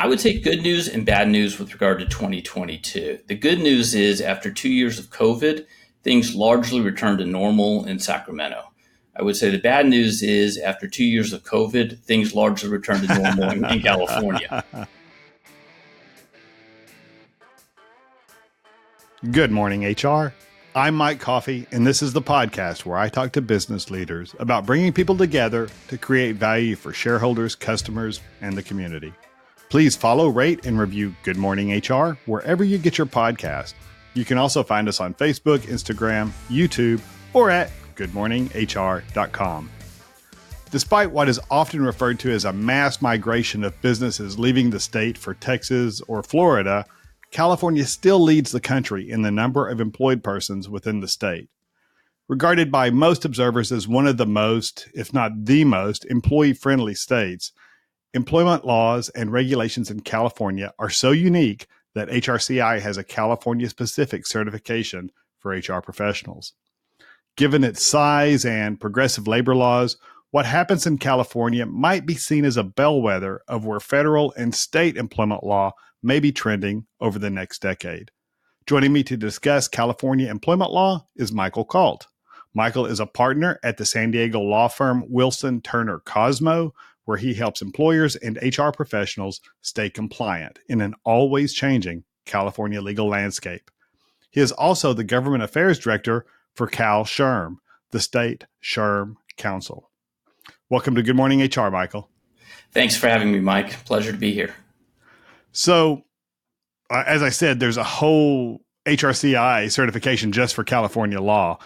I would say good news and bad news with regard to 2022. The good news is after two years of COVID, things largely returned to normal in Sacramento. I would say the bad news is after two years of COVID, things largely returned to normal in, in California. Good morning, HR. I'm Mike Coffey, and this is the podcast where I talk to business leaders about bringing people together to create value for shareholders, customers, and the community. Please follow, rate, and review Good Morning HR wherever you get your podcast. You can also find us on Facebook, Instagram, YouTube, or at goodmorninghr.com. Despite what is often referred to as a mass migration of businesses leaving the state for Texas or Florida, California still leads the country in the number of employed persons within the state. Regarded by most observers as one of the most, if not the most, employee friendly states, employment laws and regulations in California are so unique that HRCI has a California specific certification for HR professionals. Given its size and progressive labor laws, what happens in California might be seen as a bellwether of where federal and state employment law may be trending over the next decade. Joining me to discuss California employment law is Michael Kalt. Michael is a partner at the San Diego law firm Wilson Turner Kosmo, where he helps employers and HR professionals stay compliant in an always changing California legal landscape. He is also the government affairs director for Cal SHRM, the state SHRM Council. Welcome to Good Morning HR, Michael. Thanks for having me, Mike. Pleasure to be here. So, uh, as I said, there's a whole HRCI certification just for California law.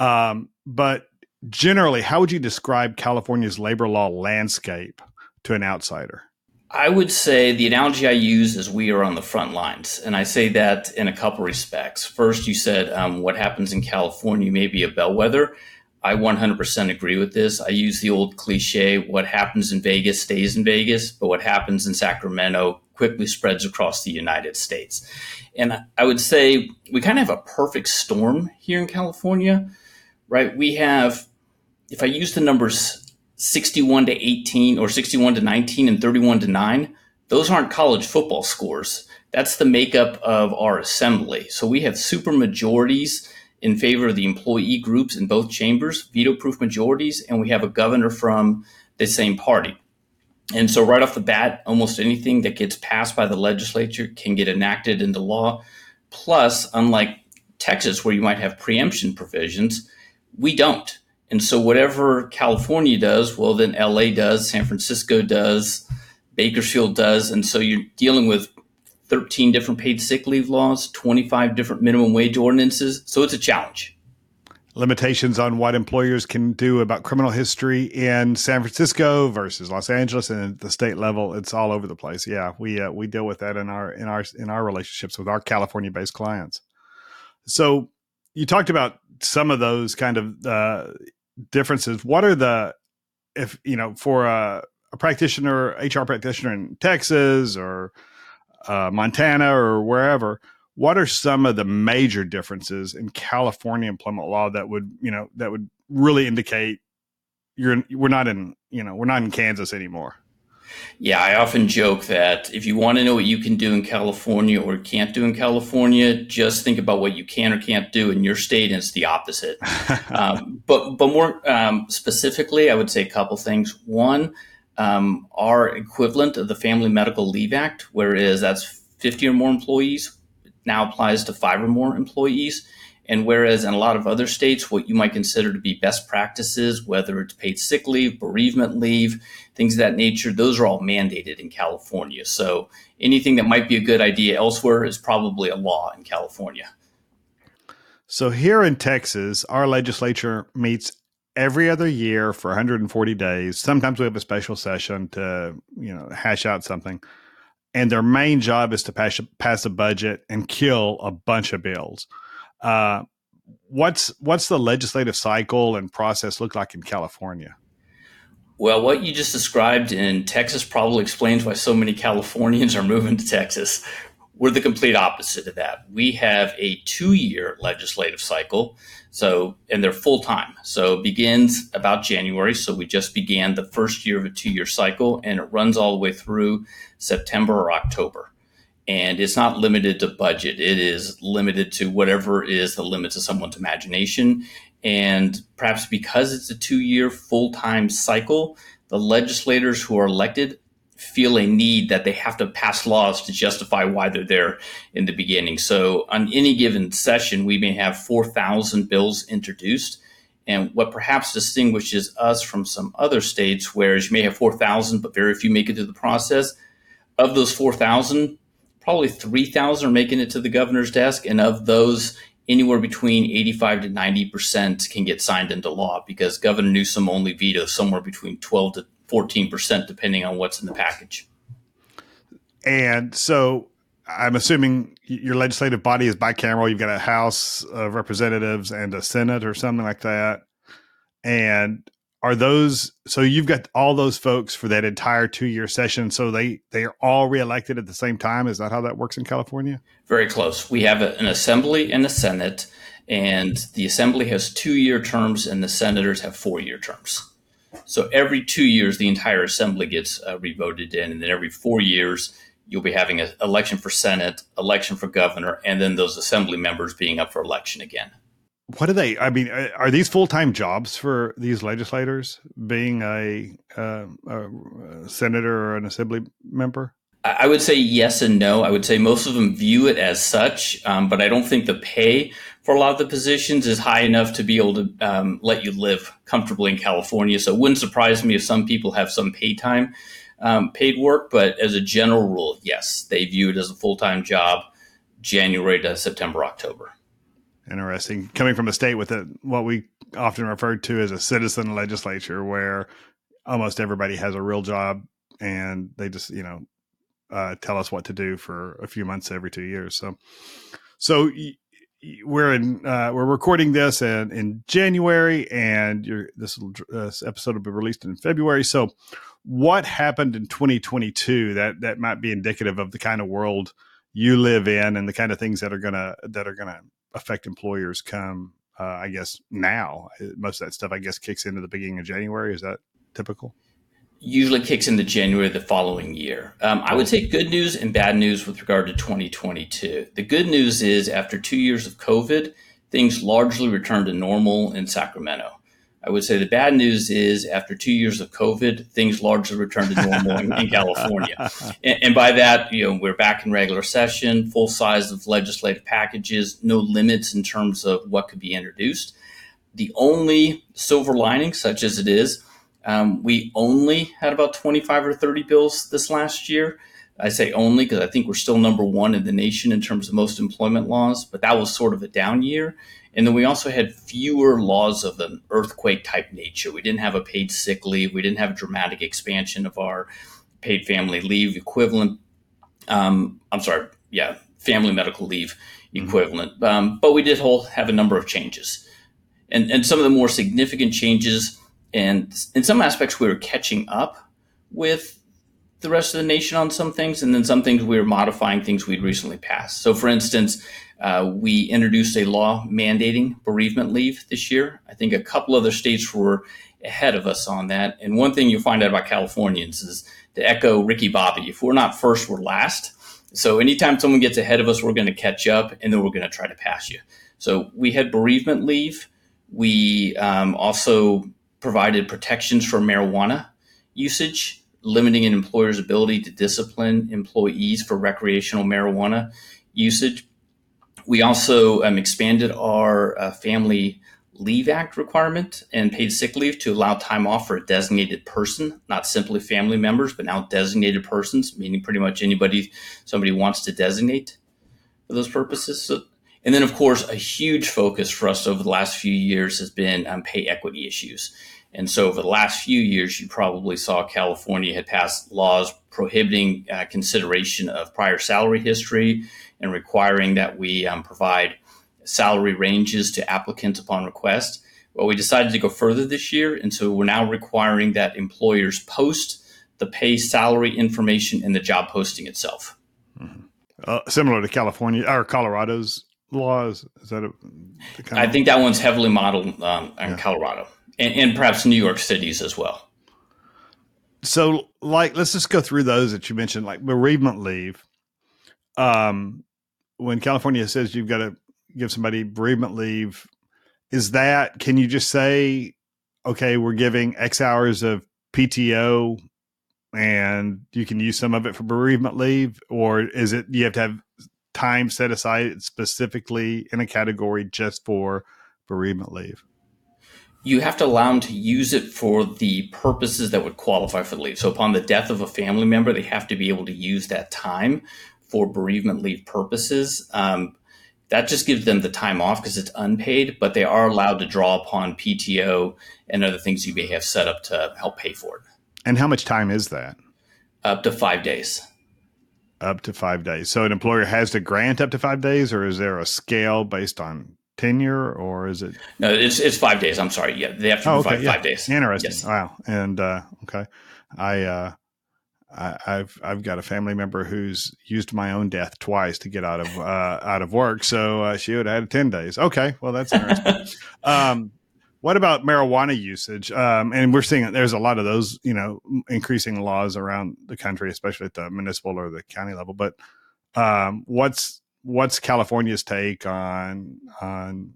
Um, but generally, how would you describe California's labor law landscape to an outsider? I would say the analogy I use is we are on the front lines. And I say that in a couple respects. First, you said um, what happens in California may be a bellwether. I 100% agree with this. I use the old cliche what happens in Vegas stays in Vegas, but what happens in Sacramento quickly spreads across the United States. And I would say we kind of have a perfect storm here in California, right? We have, if I use the numbers 61 to 18 or 61 to 19 and 31 to 9, those aren't college football scores. That's the makeup of our assembly. So we have super majorities in favor of the employee groups in both chambers, veto proof majorities, and we have a governor from the same party. And so, right off the bat, almost anything that gets passed by the legislature can get enacted into law. Plus, unlike Texas, where you might have preemption provisions, we don't. And so, whatever California does, well, then LA does, San Francisco does, Bakersfield does. And so, you're dealing with 13 different paid sick leave laws, 25 different minimum wage ordinances. So it's a challenge. Limitations on what employers can do about criminal history in San Francisco versus Los Angeles and at the state level, it's all over the place. Yeah, we uh, we deal with that in our in our in our relationships with our California based clients. So you talked about some of those kind of uh, differences. What are the if you know for a, a practitioner, HR practitioner in Texas or uh, Montana or wherever, what are some of the major differences in California employment law that would you know that would really indicate you're we're not in you know we're not in Kansas anymore? Yeah, I often joke that if you want to know what you can do in California or can't do in California, just think about what you can or can't do in your state, and it's the opposite. um, but but more um, specifically, I would say a couple things. One, um, our equivalent of the Family Medical Leave Act, whereas that's 50 or more employees, now applies to five or more employees. And whereas in a lot of other states, what you might consider to be best practices, whether it's paid sick leave, bereavement leave, things of that nature, those are all mandated in California. So anything that might be a good idea elsewhere is probably a law in California. So here in Texas, our legislature meets every other year for 140 days. Sometimes we have a special session to, you know, hash out something. And their main job is to pass, pass a budget and kill a bunch of bills. Uh, what's what's the legislative cycle and process look like in California? Well, what you just described in Texas probably explains why so many Californians are moving to Texas. We're the complete opposite of that. We have a two year legislative cycle. So, and they're full time. So it begins about January. So we just began the first year of a two year cycle and it runs all the way through September or October. And it's not limited to budget. It is limited to whatever is the limits of someone's imagination. And perhaps because it's a two year full time cycle, the legislators who are elected feel a need that they have to pass laws to justify why they're there in the beginning. So on any given session, we may have 4,000 bills introduced. And what perhaps distinguishes us from some other states, whereas you may have 4,000, but very few make it to the process, of those 4,000, probably 3,000 are making it to the governor's desk. And of those, anywhere between 85 to 90% can get signed into law because Governor Newsom only vetoes somewhere between 12 to 14%, depending on what's in the package. And so I'm assuming your legislative body is bicameral. You've got a House of Representatives and a Senate or something like that. And are those so you've got all those folks for that entire two year session so they they are all reelected at the same time? Is that how that works in california? Very close. We have an assembly and a senate and the assembly has two year terms and the senators have four year terms. So every two years, the entire assembly gets uh, revoted in, and then every four years, you'll be having an election for Senate, election for governor, and then those assembly members being up for election again. What are they? I mean, uh, are these full time jobs for these legislators, being a, uh, a senator or an assembly member? I would say yes and no. I would say most of them view it as such, um, but I don't think the pay for a lot of the positions is high enough to be able to um, let you live comfortably in California. So it wouldn't surprise me if some people have some paid time, um, paid work, but as a general rule, yes, they view it as a full time job, January to September, October. Interesting. Coming from a state with a, what we often referred to as a citizen legislature, where almost everybody has a real job and they just, you know, uh, tell us what to do for a few months every two years. So, so we're in uh, we're recording this in, in January, and this, this episode will be released in February. So, what happened in 2022 that that might be indicative of the kind of world you live in and the kind of things that are gonna that are gonna affect employers come uh, I guess now most of that stuff I guess kicks into the beginning of January. Is that typical? usually kicks into January the following year. Um, I would say good news and bad news with regard to 2022. The good news is after two years of COVID, things largely returned to normal in Sacramento. I would say the bad news is after two years of COVID, things largely returned to normal in, in, California. And, and, by that, you know, we're back in regular session, full size of legislative packages, no limits in terms of what could be introduced. The only silver lining, such as it is, um, we only had about 25 or 30 bills this last year. I say only because I think we're still number one in the nation in terms of most employment laws, but that was sort of a down year. And then we also had fewer laws of an earthquake type nature. We didn't have a paid sick leave. We didn't have a dramatic expansion of our paid family leave equivalent. Um, I'm sorry, yeah, family medical leave mm-hmm. equivalent. Mm-hmm. Um, but we did whole, have a number of changes. And, and some of the more significant changes and in some aspects, we were catching up with the rest of the nation on some things, and then some things we were modifying things we'd recently passed. So, for instance, uh, we introduced a law mandating bereavement leave this year. I think a couple other states were ahead of us on that. And one thing you'll find out about Californians is to echo Ricky Bobby, if we're not first, we're last. So anytime someone gets ahead of us, we're going to catch up and then we're going to try to pass you. So we had bereavement leave. We um, also provided protections for marijuana usage, limiting an employer's ability to discipline employees for recreational marijuana usage. We also um, expanded our uh, Family Leave Act requirement and paid sick leave to allow time off for a designated person, not simply family members, but now designated persons, meaning pretty much anybody somebody wants to designate for those purposes. So, and then, of course, a huge focus for us over the last few years has been um, pay equity issues. And so, over the last few years, you probably saw California had passed laws prohibiting uh, consideration of prior salary history and requiring that we um, provide salary ranges to applicants upon request. Well, we decided to go further this year, and so we're now requiring that employers post the pay salary information in the job posting itself. Mm-hmm. uh, similar to California or Colorado's laws. Is that a, I think that one's heavily modeled um, in yeah. Colorado and, and perhaps New York cities as well. So, like, let's just go through those that you mentioned, like bereavement leave. Um, when California says you've got to give somebody bereavement leave, is that can you just say, okay, we're giving X hours of PTO and you can use some of it for bereavement leave, or is it you have to have time set aside specifically in a category just for bereavement leave? You have to allow them to use it for the purposes that would qualify for the leave. So, upon the death of a family member, they have to be able to use that time for bereavement leave purposes. Um, that just gives them the time off because it's unpaid, but they are allowed to draw upon PTO and other things you may have set up to help pay for it. And how much time is that? Up to five days. Up to five days. So an employer has to grant up to five days, or is there a scale based on tenure, or is it? No, it's it's five days. I'm sorry. Yeah, they have to oh, provide okay. yeah. five days. Interesting. Yes. Wow. And uh, okay, I. Uh, I, have I've got a family member who's used my own death twice to get out of uh, out of work, so uh, she would have had ten days. Okay, well that's interesting. um, what about marijuana usage? Um, and we're seeing there's a lot of those, you know, increasing laws around the country, especially at the municipal or the county level. But um, what's what's California's take on on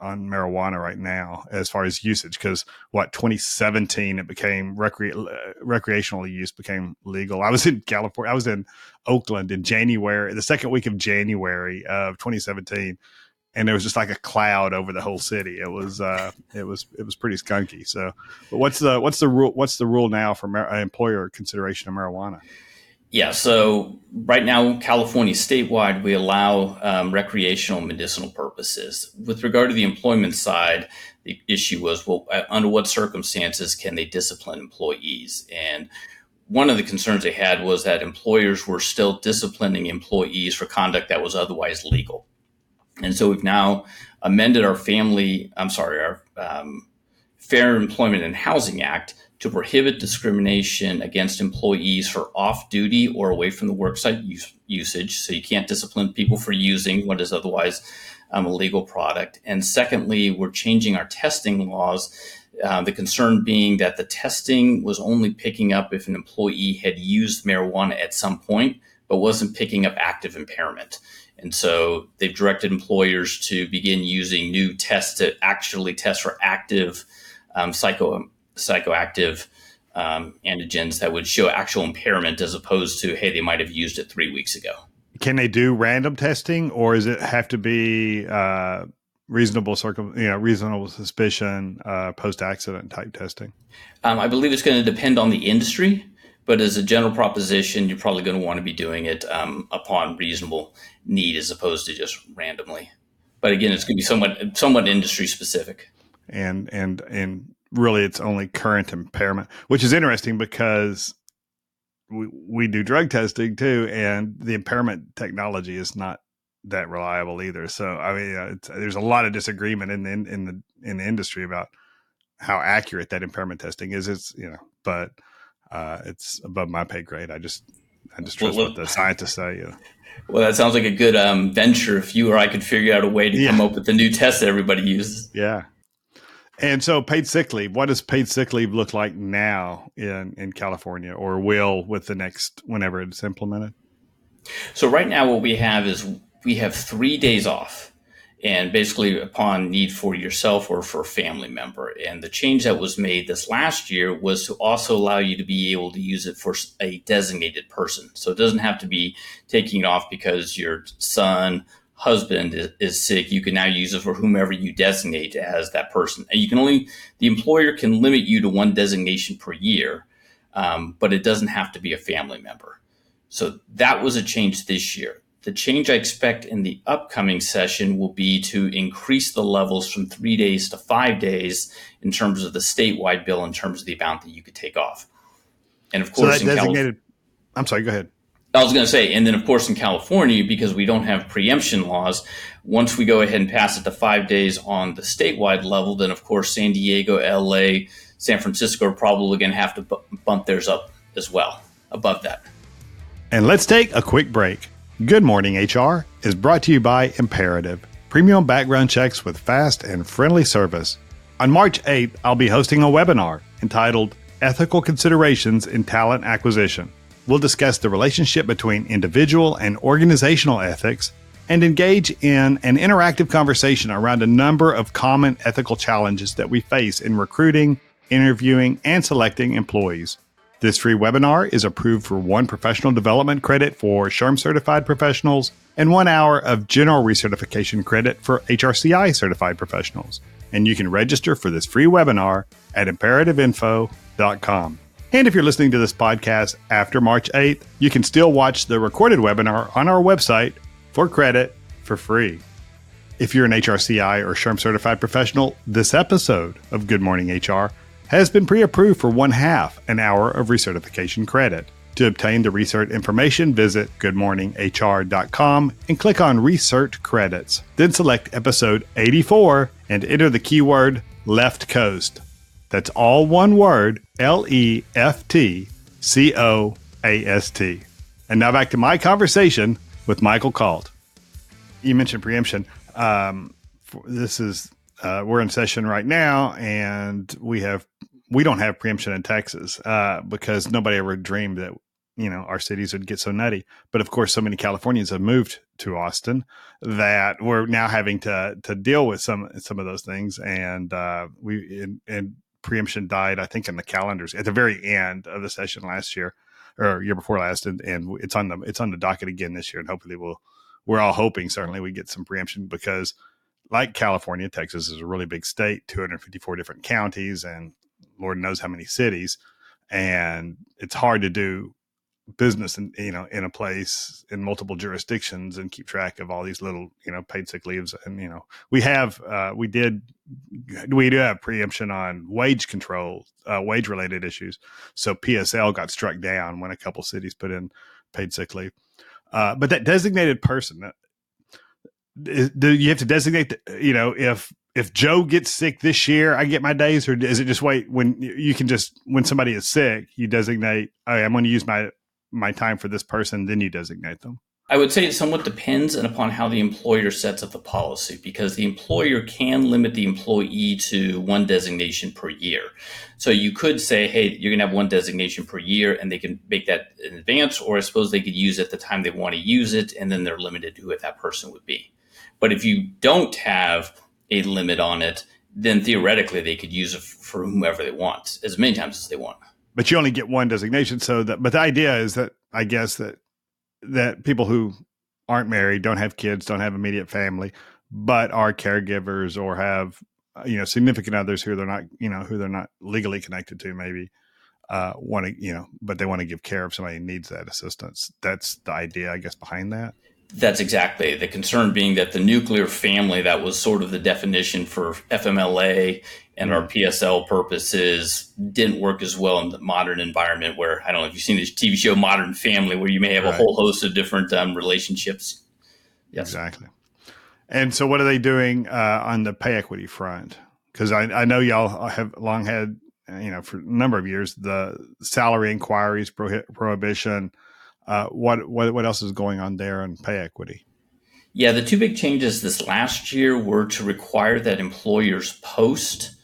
on marijuana right now as far as usage? Because what 2017 it became recre- uh, recreational use became legal. I was in California. I was in Oakland in January, the second week of January of 2017 and there was just like a cloud over the whole city. It was uh, it was it was pretty skunky. So, but what's the what's the rule? What's the rule now for mar- employer consideration of marijuana? Yeah, so right now, California statewide, we allow um, recreational medicinal purposes. With regard to the employment side, the issue was well, uh, under what circumstances can they discipline employees? And one of the concerns they had was that employers were still disciplining employees for conduct that was otherwise legal. And so we've now amended our family, I'm sorry, our um, Fair Employment and Housing Act to prohibit discrimination against employees for off duty or away from the worksite use, usage. So you can't discipline people for using what is otherwise um, a legal product. And secondly, we're changing our testing laws. Uh, the concern being that the testing was only picking up if an employee had used marijuana at some point, but wasn't picking up active impairment. And so they've directed employers to begin using new tests to actually test for active um, psycho psychoactive um, antigens that would show actual impairment as opposed to hey they might have used it three weeks ago. Can they do random testing, or does it have to be uh, reasonable circum you know reasonable suspicion uh, post accident type testing? Um, I believe it's going to depend on the industry. But as a general proposition, you're probably going to want to be doing it um, upon reasonable need as opposed to just randomly. But again, it's going to be somewhat somewhat industry specific. And and and really, it's only current impairment, which is interesting because we we do drug testing too, and the impairment technology is not that reliable either. So I mean, there's a lot of disagreement in the in the in the industry about how accurate that impairment testing is. It's you know, but uh, it's above my pay grade. I just I just trust well, what the scientists say. You know. Well, that sounds like a good um, venture if you or I could figure out a way to yeah. come up with the new test that everybody uses. Yeah. And so, paid sick leave. What does paid sick leave look like now in in California, or will with the next whenever it's implemented? So right now, what we have is we have three days off and basically upon need for yourself or for a family member. And the change that was made this last year was to also allow you to be able to use it for a designated person. So it doesn't have to be taking it off because your son, husband is, is sick. You can now use it for whomever you designate as that person. And you can only, the employer can limit you to one designation per year, um, but it doesn't have to be a family member. So that was a change this year. The change I expect in the upcoming session will be to increase the levels from three days to five days in terms of the statewide bill, in terms of the amount that you could take off. And of course, so that designated. I'm sorry. Go ahead. I was going to say, and then of course in California, because we don't have preemption laws, once we go ahead and pass it to five days on the statewide level, then of course San Diego, LA, San Francisco are probably going to have to bump theirs up as well above that. And let's take a quick break. Good Morning HR is brought to you by Imperative, premium background checks with fast and friendly service. On March 8th, I'll be hosting a webinar entitled Ethical Considerations in Talent Acquisition. We'll discuss the relationship between individual and organizational ethics and engage in an interactive conversation around a number of common ethical challenges that we face in recruiting, interviewing, and selecting employees. This free webinar is approved for one professional development credit for SHRM certified professionals and one hour of general recertification credit for HRCI certified professionals. And you can register for this free webinar at imperativeinfo.com. And if you're listening to this podcast after March 8th, you can still watch the recorded webinar on our website for credit for free. If you're an HRCI or SHRM certified professional, this episode of Good Morning HR has been pre approved for one half an hour of recertification credit. To obtain the recert information, visit goodmorninghr.com and click on Recert Credits. Then select episode 84 and enter the keyword Left Coast. That's all one word L E F T C O A S T. And now back to my conversation with Michael Kalt. You mentioned preemption. Um, this is uh, we're in session right now, and we have we don't have preemption in Texas uh, because nobody ever dreamed that you know our cities would get so nutty. But of course, so many Californians have moved to Austin that we're now having to to deal with some some of those things, and uh, we and, and preemption died, I think, in the calendars at the very end of the session last year or year before last, and, and it's on the it's on the docket again this year, and hopefully we'll we're all hoping certainly we get some preemption because like California, Texas is a really big state, 254 different counties, and Lord knows how many cities, and it's hard to do business in you know in a place in multiple jurisdictions and keep track of all these little you know paid sick leaves and you know we have uh, we did we do have preemption on wage control uh, wage related issues so psl got struck down when a couple cities put in paid sick leave uh, but that designated person do you have to designate the, you know if if Joe gets sick this year, I get my days, or is it just wait when you can just when somebody is sick, you designate? Okay, I'm going to use my my time for this person, then you designate them. I would say it somewhat depends and upon how the employer sets up the policy because the employer can limit the employee to one designation per year. So you could say, hey, you're going to have one designation per year and they can make that in advance, or I suppose they could use it the time they want to use it and then they're limited to who that person would be. But if you don't have a limit on it, then theoretically they could use it for whomever they want as many times as they want. But you only get one designation, so that. But the idea is that I guess that that people who aren't married, don't have kids, don't have immediate family, but are caregivers or have you know significant others who they're not you know who they're not legally connected to maybe uh, want to you know but they want to give care if somebody needs that assistance that's the idea i guess behind that that's exactly the concern being that the nuclear family that was sort of the definition for FMLA and our PSL purposes didn't work as well in the modern environment where I don't know if you've seen this TV show Modern Family where you may have right. a whole host of different um, relationships. Yes. Exactly. And so what are they doing uh, on the pay equity front? Because I, I know y'all have long had, you know, for a number of years, the salary inquiries prohibition – uh, what, what what else is going on there on pay equity? Yeah, the two big changes this last year were to require that employers post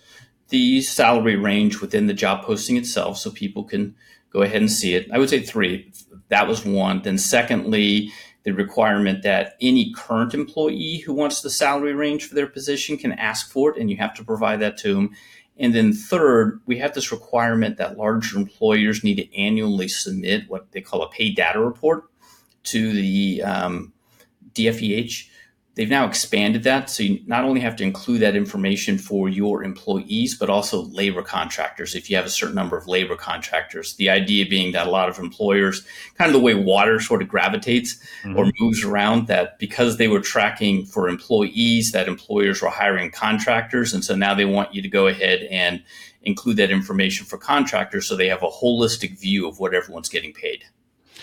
the salary range within the job posting itself so people can go ahead and see it. I would say three. That was one. Then, secondly, the requirement that any current employee who wants the salary range for their position can ask for it, and you have to provide that to them. And then third, we have this requirement that larger employers need to annually submit what they call a pay data report to the um, DFEH. They've now expanded that. So you not only have to include that information for your employees, but also labor contractors if you have a certain number of labor contractors. The idea being that a lot of employers, kind of the way water sort of gravitates mm-hmm. or moves around, that because they were tracking for employees, that employers were hiring contractors. And so now they want you to go ahead and include that information for contractors so they have a holistic view of what everyone's getting paid.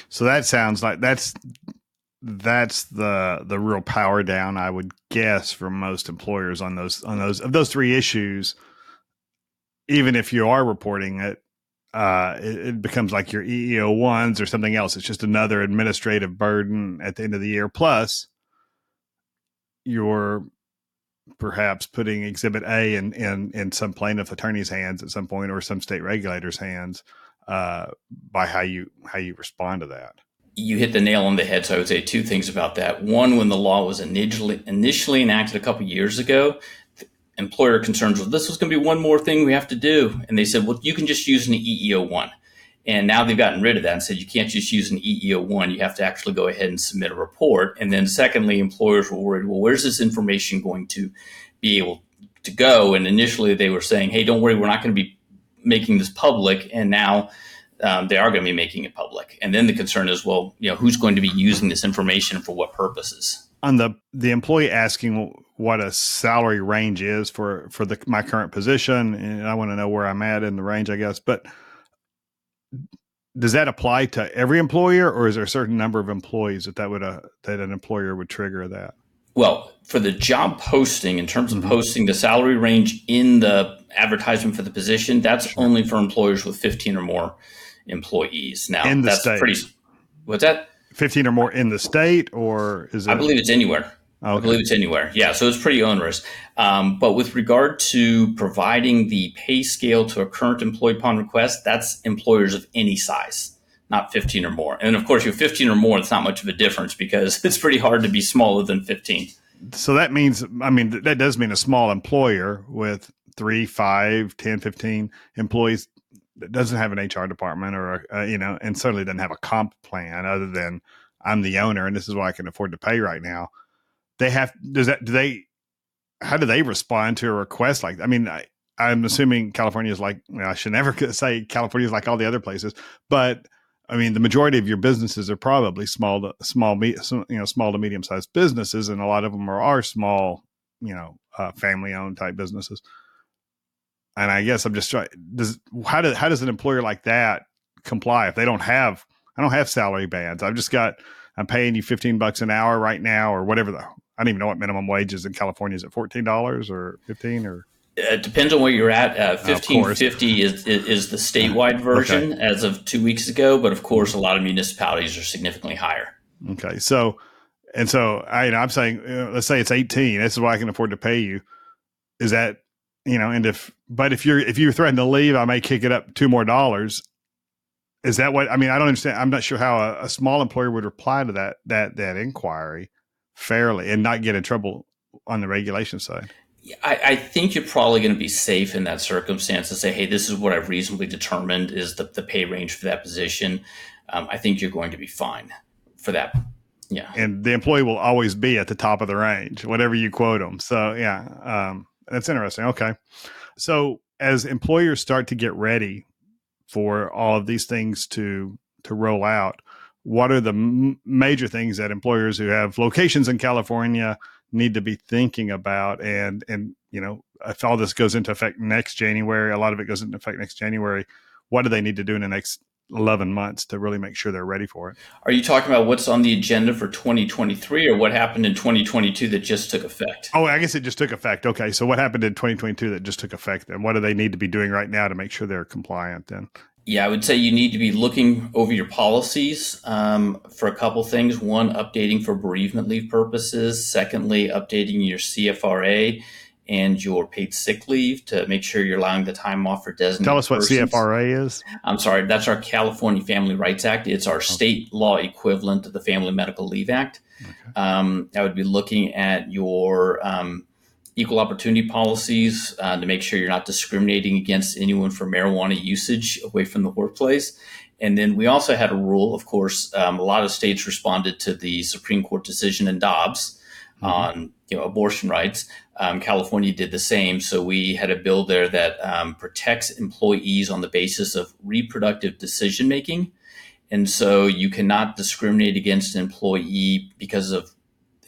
So that sounds like that's that's the the real power down I would guess from most employers on those on those of those three issues. Even if you are reporting it, uh, it, it, becomes like your EEO ones or something else. It's just another administrative burden at the end of the year. Plus, you're perhaps putting Exhibit A in in, in some plaintiff attorney's hands at some point or some state regulator's hands uh, by how you how you respond to that. You hit the nail on the head. So I would say two things about that. One, when the law was initially initially enacted a couple years ago, employer concerns well, this was going to be one more thing we have to do, and they said, well, you can just use an EEO one. And now they've gotten rid of that and said you can't just use an EEO one. You have to actually go ahead and submit a report. And then secondly, employers were worried, well, where's this information going to be able to go? And initially they were saying, hey, don't worry, we're not going to be making this public. And now um, they are going to be making it public. And then the concern is, well, you know, who's going to be using this information for what purposes? On the the employee asking what a salary range is for for the my current position, and I want to know where I'm at in the range, I guess. But does that apply to every employer, or is there a certain number of employees that that would uh, that an employer would trigger that? Well, for the job posting, in terms of mm-hmm. posting the salary range in the advertisement for the position, that's sure. only for employers with 15 or more employees. Now, in the that's state. pretty. What's that? 15 or more in the state, or is it? I believe it's anywhere. Okay. I believe it's anywhere. Yeah, so it's pretty onerous. Um, but with regard to providing the pay scale to a current employee upon request, that's employers of any size, not 15 or more. And of course, you're 15 or more, it's not much of a difference because it's pretty hard to be smaller than 15. So that means, I mean, that does mean a small employer with three, five, 10, 15 employees that doesn't have an HR department or, uh, you know, and certainly doesn't have a comp plan other than I'm the owner and this is what I can afford to pay right now they have does that do they how do they respond to a request like I mean I, I'm assuming California is like I should never say California is like all the other places, but I mean the majority of your businesses are probably small to small you know small to medium sized businesses, and a lot of them are, are small you know uh, family owned type businesses. And I guess I'm just trying. Does how does how does an employer like that comply if they don't have I don't have salary bands. I've just got I'm paying you 15 bucks an hour right now or whatever the I don't even know what minimum wage is in California. Is it fourteen dollars or fifteen or? It depends on where you're at. Uh, Fifteen fifty is, is the statewide version okay. as of two weeks ago, but of course, a lot of municipalities are significantly higher. Okay, so and so I, you know, I'm saying, uh, let's say it's eighteen. This is what I can afford to pay you. Is that you know? And if but if you're if you're threatening to leave, I may kick it up two more dollars. Is that what I mean? I don't understand. I'm not sure how a, a small employer would reply to that that that inquiry fairly and not get in trouble on the regulation side? I, I think you're probably going to be safe in that circumstance to say, hey, this is what I've reasonably determined is the, the pay range for that position. Um, I think you're going to be fine for that. Yeah. And the employee will always be at the top of the range, whatever you quote them. So, yeah, um, that's interesting. Okay. So, as employers start to get ready for all of these things to to roll out, what are the m- major things that employers who have locations in California need to be thinking about? And and you know, if all this goes into effect next January, a lot of it goes into effect next January. What do they need to do in the next 11 months to really make sure they're ready for it. Are you talking about what's on the agenda for 2023 or what happened in 2022 that just took effect? Oh, I guess it just took effect. Okay. So what happened in 2022 that just took effect and what do they need to be doing right now to make sure they're compliant then? Yeah, I would say you need to be looking over your policies um, for a couple things. One, updating for bereavement leave purposes. Secondly, updating your CFRA and your paid sick leave to make sure you're allowing the time off for designated. Tell us what persons. CFRA is. I'm sorry, that's our California Family Rights Act. It's our state law equivalent to the Family Medical Leave Act. Okay. Um, I would be looking at your um, equal opportunity policies uh, to make sure you're not discriminating against anyone for marijuana usage away from the workplace. And then we also had a rule, of course, um, a lot of states responded to the Supreme Court decision in Dobbs. On you know abortion rights. Um, California did the same, so we had a bill there that um, protects employees on the basis of reproductive decision making, and so you cannot discriminate against an employee because of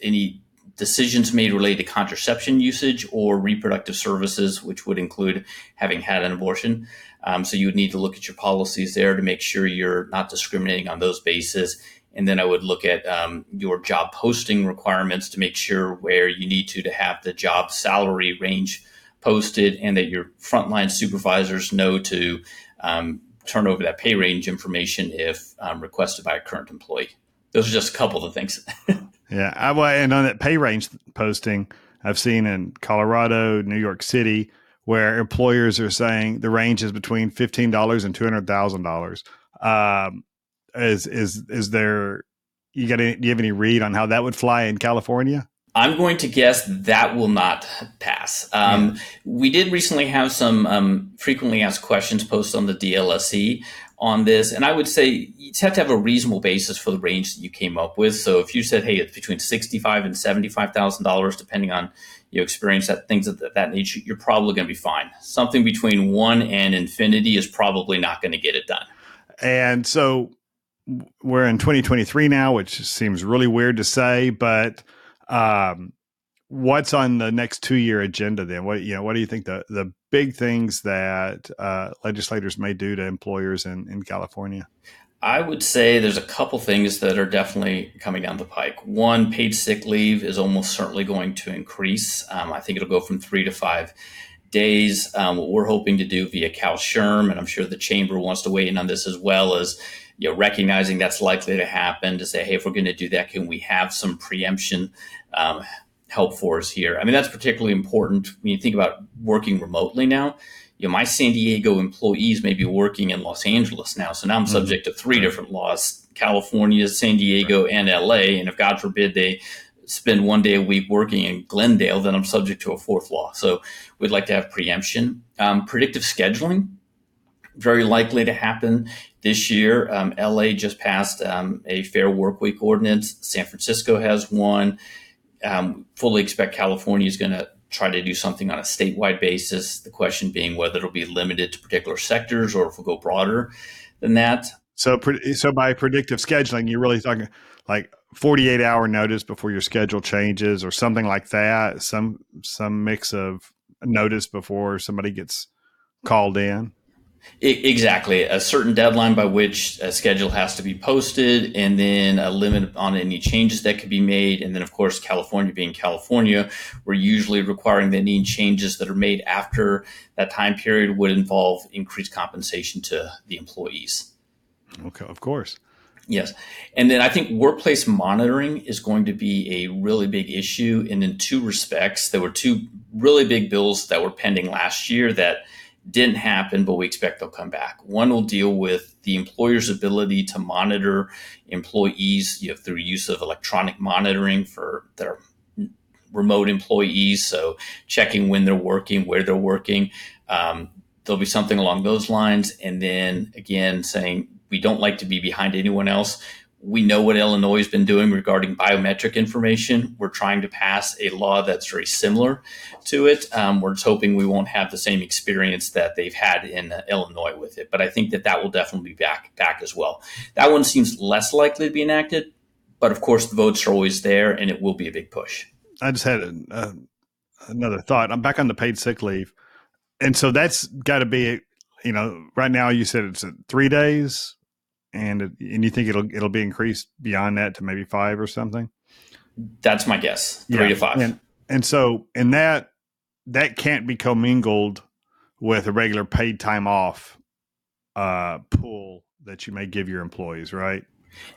any decisions made related to contraception usage or reproductive services, which would include having had an abortion. Um, so you would need to look at your policies there to make sure you're not discriminating on those bases. And then I would look at um, your job posting requirements to make sure where you need to to have the job salary range posted, and that your frontline supervisors know to um, turn over that pay range information if um, requested by a current employee. Those are just a couple of things. yeah, I, well, and on that pay range posting, I've seen in Colorado, New York City, where employers are saying the range is between fifteen dollars and two hundred thousand dollars. Um, is is is there? You got? Any, do you have any read on how that would fly in California? I'm going to guess that will not pass. Um, mm. We did recently have some um, frequently asked questions posted on the DLSE on this, and I would say you have to have a reasonable basis for the range that you came up with. So if you said, "Hey, it's between sixty-five and seventy-five thousand dollars, depending on your experience that things of that nature," you're probably going to be fine. Something between one and infinity is probably not going to get it done. And so we're in 2023 now, which seems really weird to say, but um, what's on the next two year agenda then? What you know, what do you think the the big things that uh, legislators may do to employers in in California? I would say there's a couple things that are definitely coming down the pike. One, paid sick leave is almost certainly going to increase. Um, I think it'll go from three to five days. Um, what we're hoping to do via Cal SHRM, and I'm sure the chamber wants to weigh in on this as well, is you know, recognizing that's likely to happen to say, hey, if we're going to do that, can we have some preemption um, help for us here? I mean, that's particularly important when you think about working remotely now. You know, my San Diego employees may be working in Los Angeles now, so now I'm mm-hmm. subject to three different laws: California, San Diego, and LA. And if God forbid they spend one day a week working in Glendale, then I'm subject to a fourth law. So we'd like to have preemption. Um, predictive scheduling, very likely to happen this year. Um, LA just passed um, a fair work week ordinance. San Francisco has one. Um, fully expect California is going to try to do something on a statewide basis. The question being whether it'll be limited to particular sectors or if we'll go broader than that. So, so by predictive scheduling, you're really talking like 48 hour notice before your schedule changes or something like that. Some some mix of notice before somebody gets called in. Exactly. A certain deadline by which a schedule has to be posted, and then a limit on any changes that could be made. And then, of course, California being California, we're usually requiring that any changes that are made after that time period would involve increased compensation to the employees. Okay, of course. Yes. And then I think workplace monitoring is going to be a really big issue. And in two respects, there were two really big bills that were pending last year that didn't happen, but we expect they'll come back. One will deal with the employer's ability to monitor employees you know, through use of electronic monitoring for their remote employees. So checking when they're working, where they're working. Um, there'll be something along those lines. And then again, saying we don't like to be behind anyone else we know what Illinois has been doing regarding biometric information. We're trying to pass a law that's very similar to it. Um, we're just hoping we won't have the same experience that they've had in uh, Illinois with it. But I think that that will definitely be back back as well. That one seems less likely to be enacted, but of course the votes are always there, and it will be a big push. I just had a, another thought. I'm back on the paid sick leave, and so that's got to be. You know, right now you said it's three days and and you think it'll it'll be increased beyond that to maybe five or something? That's my guess, three yeah. to five. And, and so, and that that can't be commingled with a regular paid time off uh, pool that you may give your employees, right?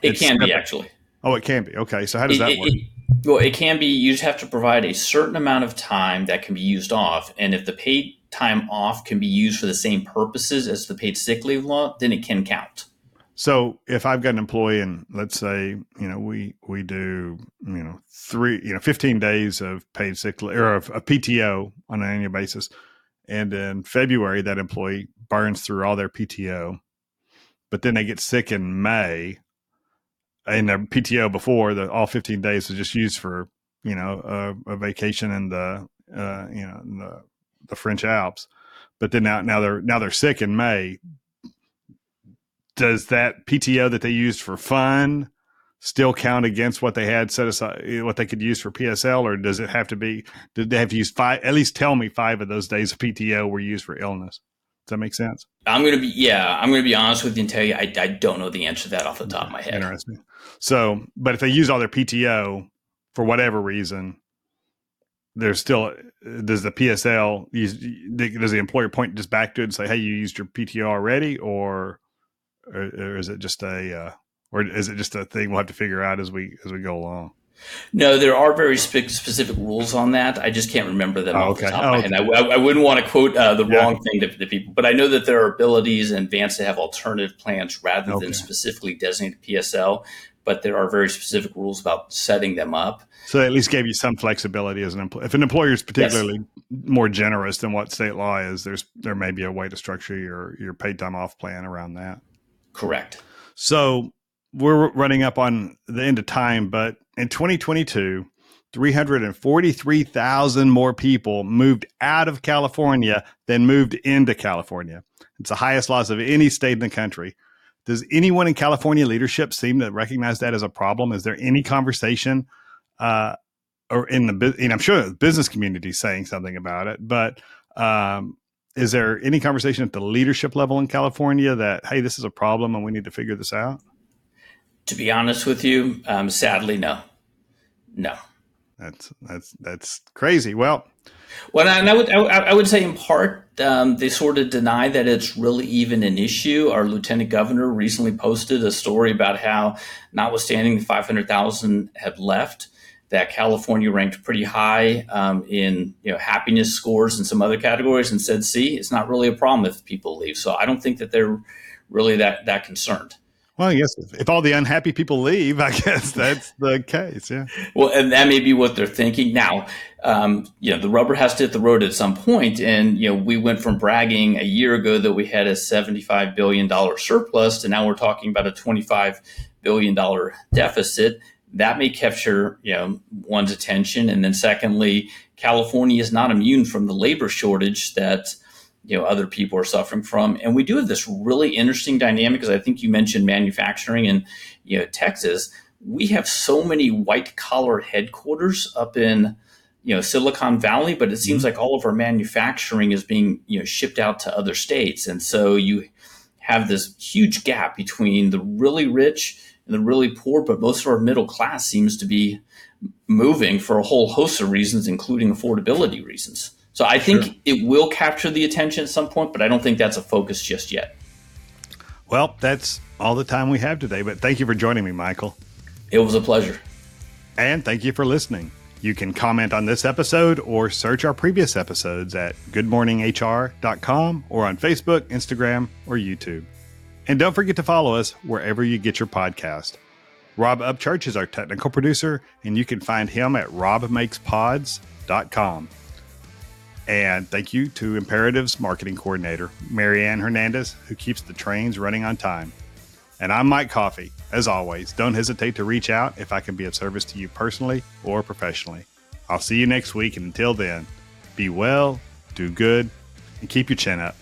It it's can be actually. Oh, it can be. Okay, so how does it, that work? It, well, it can be. You just have to provide a certain amount of time that can be used off, and if the paid time off can be used for the same purposes as the paid sick leave law, then it can count. So if I've got an employee and let's say, you know, we, we do, you know, three, you know, 15 days of paid sick or of, of PTO on an annual basis. And in February, that employee burns through all their PTO, but then they get sick in May and their PTO before the all 15 days was just used for, you know, a, a vacation in the, uh, you know, the, the French Alps. But then now, now they're, now they're sick in May does that PTO that they used for fun still count against what they had set aside, what they could use for PSL, or does it have to be? Did they have to use five? At least tell me five of those days of PTO were used for illness. Does that make sense? I'm gonna be yeah. I'm gonna be honest with you and tell you I, I don't know the answer to that off the top of my head. Interesting. So, but if they use all their PTO for whatever reason, there's still does the PSL use, does the employer point just back to it and say, "Hey, you used your PTO already," or or, or is it just a, uh, or is it just a thing we'll have to figure out as we as we go along? No, there are very spe- specific rules on that. I just can't remember them Oh, off the okay. top Oh, of my head. I, I wouldn't want to quote uh, the Yeah. wrong thing to, to people, but I know that there are abilities in advance to have alternative plans rather Okay. than specifically designated PSL. But there are very specific rules about setting them up. So they at least gave you some flexibility as an employer. If an employer is particularly more generous than what state law is, there's there may be a way to structure your your paid time off plan around that. Correct. So we're running up on the end of time, but in 2022, 343,000 more people moved out of California than moved into California. It's the highest loss of any state in the country. Does anyone in California leadership seem to recognize that as a problem? Is there any conversation, uh, or in the, and I'm sure the business community saying something about it, but um, is there any conversation at the leadership level in California that hey, this is a problem and we need to figure this out? To be honest with you, um, sadly, no, no. That's that's that's crazy. Well, Well, and I would I, would say in part um, they sort of deny that it's really even an issue. Our lieutenant governor recently posted a story about how, notwithstanding the five hundred thousand had left, that California ranked pretty high um, in you know happiness scores and some other categories, and said, "See, it's not really a problem if people leave." So I don't think that they're really that that concerned. well, I guess if, if all the unhappy people leave, I guess that's the case. Yeah. Well, and that may be what they're thinking now. Um, you know, the rubber has to hit the road at some point, and you know, we went from bragging a year ago that we had a seventy-five billion dollar surplus, to now we're talking about a twenty-five billion dollar deficit. That may capture you know one's attention, and then secondly, California is not immune from the labor shortage that you know other people are suffering from, and we do have this really interesting dynamic. Because I think you mentioned manufacturing in you know Texas. We have so many white collar headquarters up in you know Silicon Valley, but it seems mm-hmm. like all of our manufacturing is being you know shipped out to other states, and so you have this huge gap between the really rich and the really poor. But most of our middle class seems to be moving for a whole host of reasons, including affordability reasons. So I think Sure. it will capture the attention at some point, but I don't think that's a focus just yet. Well, that's all the time we have today. But thank you for joining me, Michael. It was a pleasure. And thank you for listening. You can comment on this episode or search our previous episodes at goodmorninghr.com or on Facebook, Instagram, or YouTube. And don't forget to follow us wherever you get your podcast. Rob Upchurch is our technical producer, and you can find him at robmakespods.com. And thank you to Imperative's marketing coordinator, Marianne Hernandez, who keeps the trains running on time. And I'm Mike Coffey. As always, don't hesitate to reach out if I can be of service to you personally or professionally. I'll see you next week, and until then, be well, do good, and keep your chin up.